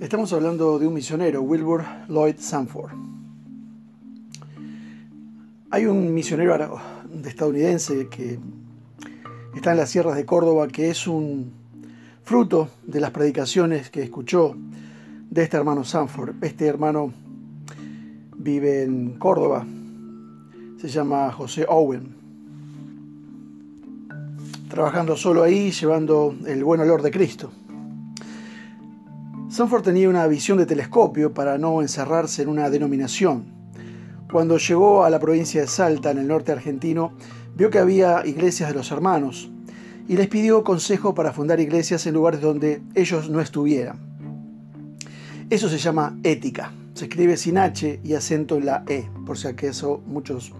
Estamos hablando de un misionero, Wilbur Lloyd Sanford. Hay un misionero estadounidense que está en las sierras de Córdoba que es un fruto de las predicaciones que escuchó de este hermano Sanford. Este hermano vive en Córdoba, se llama José Owen. Trabajando solo ahí, llevando el buen olor de Cristo. Sanford tenía una visión de telescopio para no encerrarse en una denominación. Cuando llegó a la provincia de Salta, en el norte argentino, vio que había iglesias de los hermanos y les pidió consejo para fundar iglesias en lugares donde ellos no estuvieran. Eso se llama ética. Se escribe sin H y acento en la E, por si acaso muchos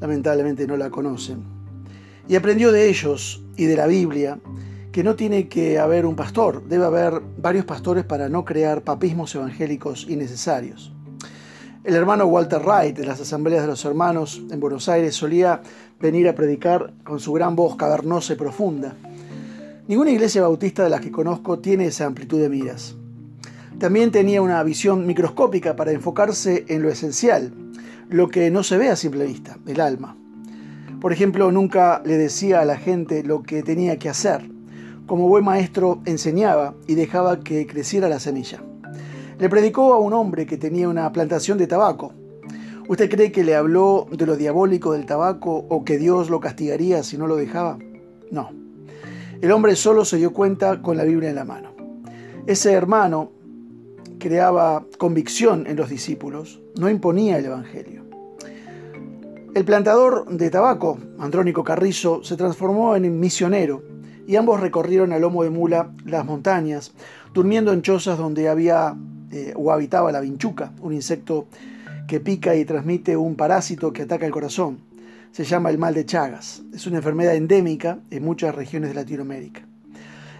lamentablemente no la conocen. Y aprendió de ellos y de la Biblia que no tiene que haber un pastor, debe haber varios pastores para no crear papismos evangélicos innecesarios. El hermano Walter Wright de las asambleas de los hermanos en Buenos Aires solía venir a predicar con su gran voz cavernosa y profunda. Ninguna iglesia bautista de las que conozco tiene esa amplitud de miras. También tenía una visión microscópica para enfocarse en lo esencial, lo que no se ve a simple vista, el alma. Por ejemplo, nunca le decía a la gente lo que tenía que hacer, como buen maestro enseñaba y dejaba que creciera la semilla. Le predicó a un hombre que tenía una plantación de tabaco. ¿Usted cree que le habló de lo diabólico del tabaco o que Dios lo castigaría si no lo dejaba? No. El hombre solo se dio cuenta con la Biblia en la mano. Ese hermano creaba convicción en los discípulos, no imponía el Evangelio. El plantador de tabaco, Andrónico Carrizo, se transformó en misionero y ambos recorrieron a lomo de mula las montañas, durmiendo en chozas donde había eh, o habitaba la vinchuca, un insecto que pica y transmite un parásito que ataca el corazón. Se llama el mal de Chagas. Es una enfermedad endémica en muchas regiones de Latinoamérica.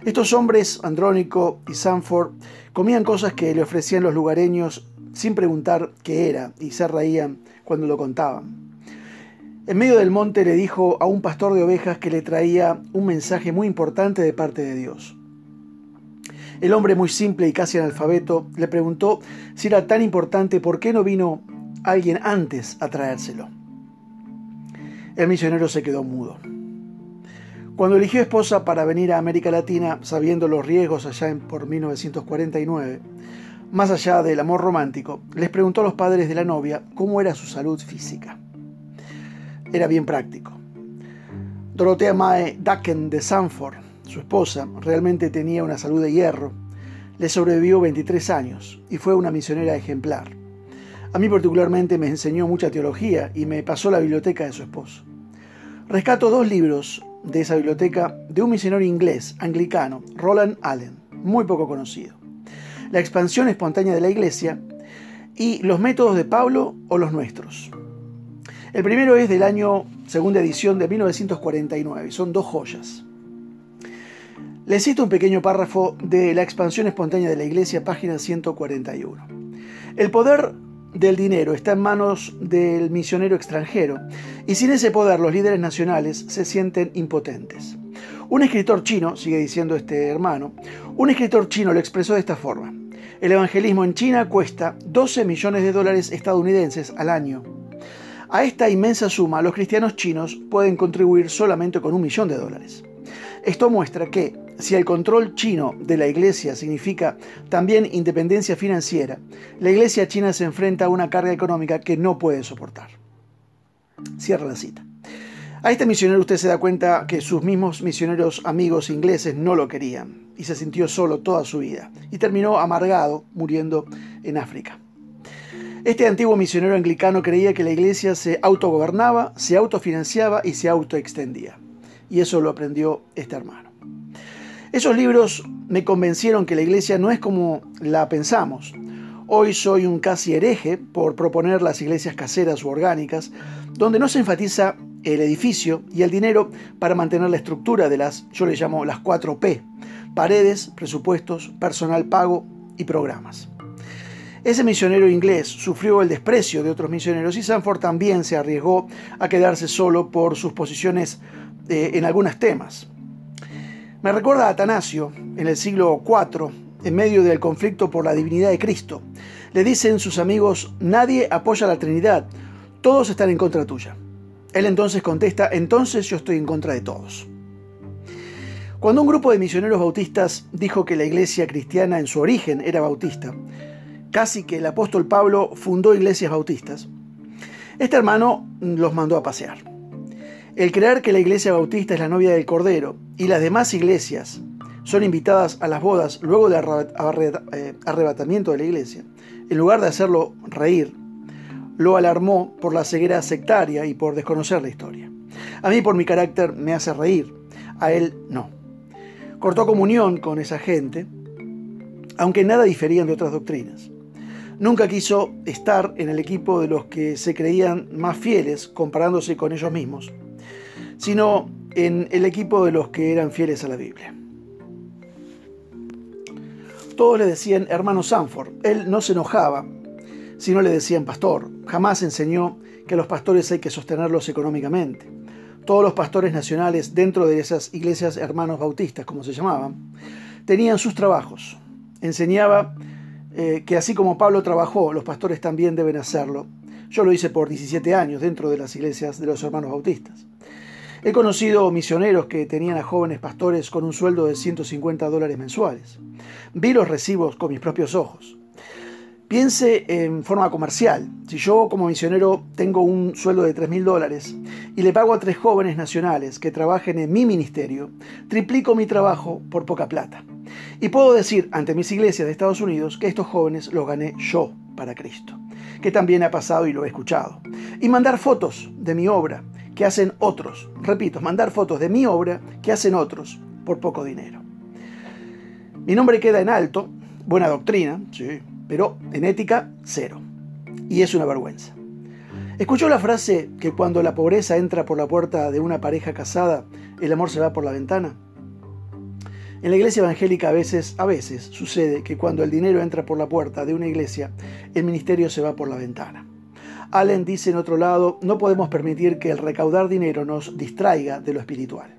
Estos hombres, Andrónico y Sanford, comían cosas que le ofrecían los lugareños sin preguntar qué era y se reían cuando lo contaban. En medio del monte le dijo a un pastor de ovejas que le traía un mensaje muy importante de parte de Dios. El hombre muy simple y casi analfabeto le preguntó si era tan importante por qué no vino alguien antes a traérselo. El misionero se quedó mudo. Cuando eligió esposa para venir a América Latina, sabiendo los riesgos allá en, por 1949, más allá del amor romántico, les preguntó a los padres de la novia cómo era su salud física era bien práctico. Dorotea Mae Dacken de Sanford, su esposa, realmente tenía una salud de hierro. Le sobrevivió 23 años y fue una misionera ejemplar. A mí particularmente me enseñó mucha teología y me pasó la biblioteca de su esposo. Rescato dos libros de esa biblioteca de un misionero inglés, anglicano, Roland Allen, muy poco conocido. La expansión espontánea de la iglesia y los métodos de Pablo o los nuestros. El primero es del año, segunda edición de 1949, son dos joyas. Les cito un pequeño párrafo de La expansión espontánea de la Iglesia, página 141. El poder del dinero está en manos del misionero extranjero y sin ese poder los líderes nacionales se sienten impotentes. Un escritor chino, sigue diciendo este hermano, un escritor chino lo expresó de esta forma. El evangelismo en China cuesta 12 millones de dólares estadounidenses al año a esta inmensa suma, los cristianos chinos pueden contribuir solamente con un millón de dólares. Esto muestra que, si el control chino de la iglesia significa también independencia financiera, la iglesia china se enfrenta a una carga económica que no puede soportar. Cierra la cita. A este misionero usted se da cuenta que sus mismos misioneros amigos ingleses no lo querían y se sintió solo toda su vida y terminó amargado muriendo en África. Este antiguo misionero anglicano creía que la iglesia se autogobernaba, se autofinanciaba y se autoextendía. Y eso lo aprendió este hermano. Esos libros me convencieron que la iglesia no es como la pensamos. Hoy soy un casi hereje por proponer las iglesias caseras u orgánicas, donde no se enfatiza el edificio y el dinero para mantener la estructura de las, yo le llamo las 4 P, paredes, presupuestos, personal pago y programas. Ese misionero inglés sufrió el desprecio de otros misioneros y Sanford también se arriesgó a quedarse solo por sus posiciones eh, en algunos temas. Me recuerda a Atanasio en el siglo IV, en medio del conflicto por la divinidad de Cristo. Le dicen sus amigos, nadie apoya la Trinidad, todos están en contra tuya. Él entonces contesta, entonces yo estoy en contra de todos. Cuando un grupo de misioneros bautistas dijo que la iglesia cristiana en su origen era bautista, casi que el apóstol Pablo fundó iglesias bautistas, este hermano los mandó a pasear. El creer que la iglesia bautista es la novia del Cordero y las demás iglesias son invitadas a las bodas luego del eh, arrebatamiento de la iglesia, en lugar de hacerlo reír, lo alarmó por la ceguera sectaria y por desconocer la historia. A mí por mi carácter me hace reír, a él no. Cortó comunión con esa gente, aunque nada diferían de otras doctrinas. Nunca quiso estar en el equipo de los que se creían más fieles comparándose con ellos mismos, sino en el equipo de los que eran fieles a la Biblia. Todos le decían hermano Sanford. Él no se enojaba si no le decían pastor. Jamás enseñó que a los pastores hay que sostenerlos económicamente. Todos los pastores nacionales dentro de esas iglesias hermanos bautistas, como se llamaban, tenían sus trabajos. Enseñaba eh, que así como Pablo trabajó, los pastores también deben hacerlo. Yo lo hice por 17 años dentro de las iglesias de los hermanos bautistas. He conocido misioneros que tenían a jóvenes pastores con un sueldo de 150 dólares mensuales. Vi los recibos con mis propios ojos. Piense en forma comercial. Si yo como misionero tengo un sueldo de 3 mil dólares y le pago a tres jóvenes nacionales que trabajen en mi ministerio, triplico mi trabajo por poca plata. Y puedo decir ante mis iglesias de Estados Unidos que estos jóvenes los gané yo para Cristo, que también ha pasado y lo he escuchado. Y mandar fotos de mi obra que hacen otros. Repito, mandar fotos de mi obra que hacen otros por poco dinero. Mi nombre queda en alto, buena doctrina, sí, pero en ética, cero. Y es una vergüenza. ¿Escuchó la frase que cuando la pobreza entra por la puerta de una pareja casada, el amor se va por la ventana? En la iglesia evangélica a veces, sucede que cuando el dinero entra por la puerta de una iglesia, el ministerio se va por la ventana. Allen dice en otro lado, no podemos permitir que el recaudar dinero nos distraiga de lo espiritual.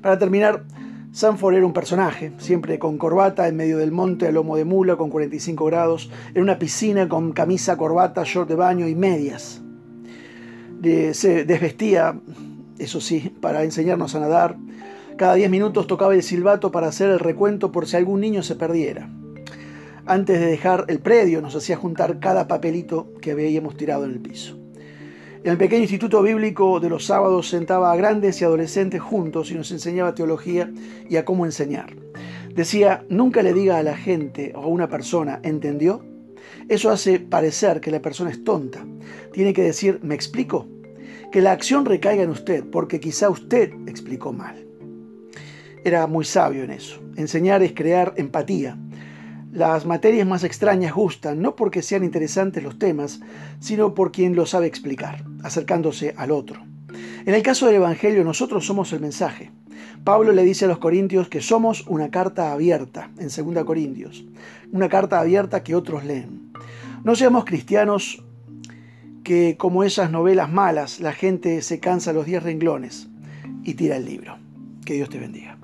Para terminar, Sanford era un personaje, siempre con corbata en medio del monte a lomo de mula con 45 grados, en una piscina con camisa, corbata, short de baño y medias. Se desvestía, eso sí, para enseñarnos a nadar, cada 10 minutos tocaba el silbato para hacer el recuento por si algún niño se perdiera. Antes de dejar el predio nos hacía juntar cada papelito que habíamos tirado en el piso. En el pequeño instituto bíblico de los sábados sentaba a grandes y adolescentes juntos y nos enseñaba teología y a cómo enseñar. Decía, nunca le diga a la gente o a una persona, ¿entendió? Eso hace parecer que la persona es tonta. Tiene que decir, ¿me explico? Que la acción recaiga en usted, porque quizá usted explicó mal era muy sabio en eso. Enseñar es crear empatía. Las materias más extrañas gustan no porque sean interesantes los temas, sino por quien lo sabe explicar, acercándose al otro. En el caso del Evangelio, nosotros somos el mensaje. Pablo le dice a los corintios que somos una carta abierta, en 2 Corintios, una carta abierta que otros leen. No seamos cristianos que, como esas novelas malas, la gente se cansa los 10 renglones y tira el libro. Que Dios te bendiga.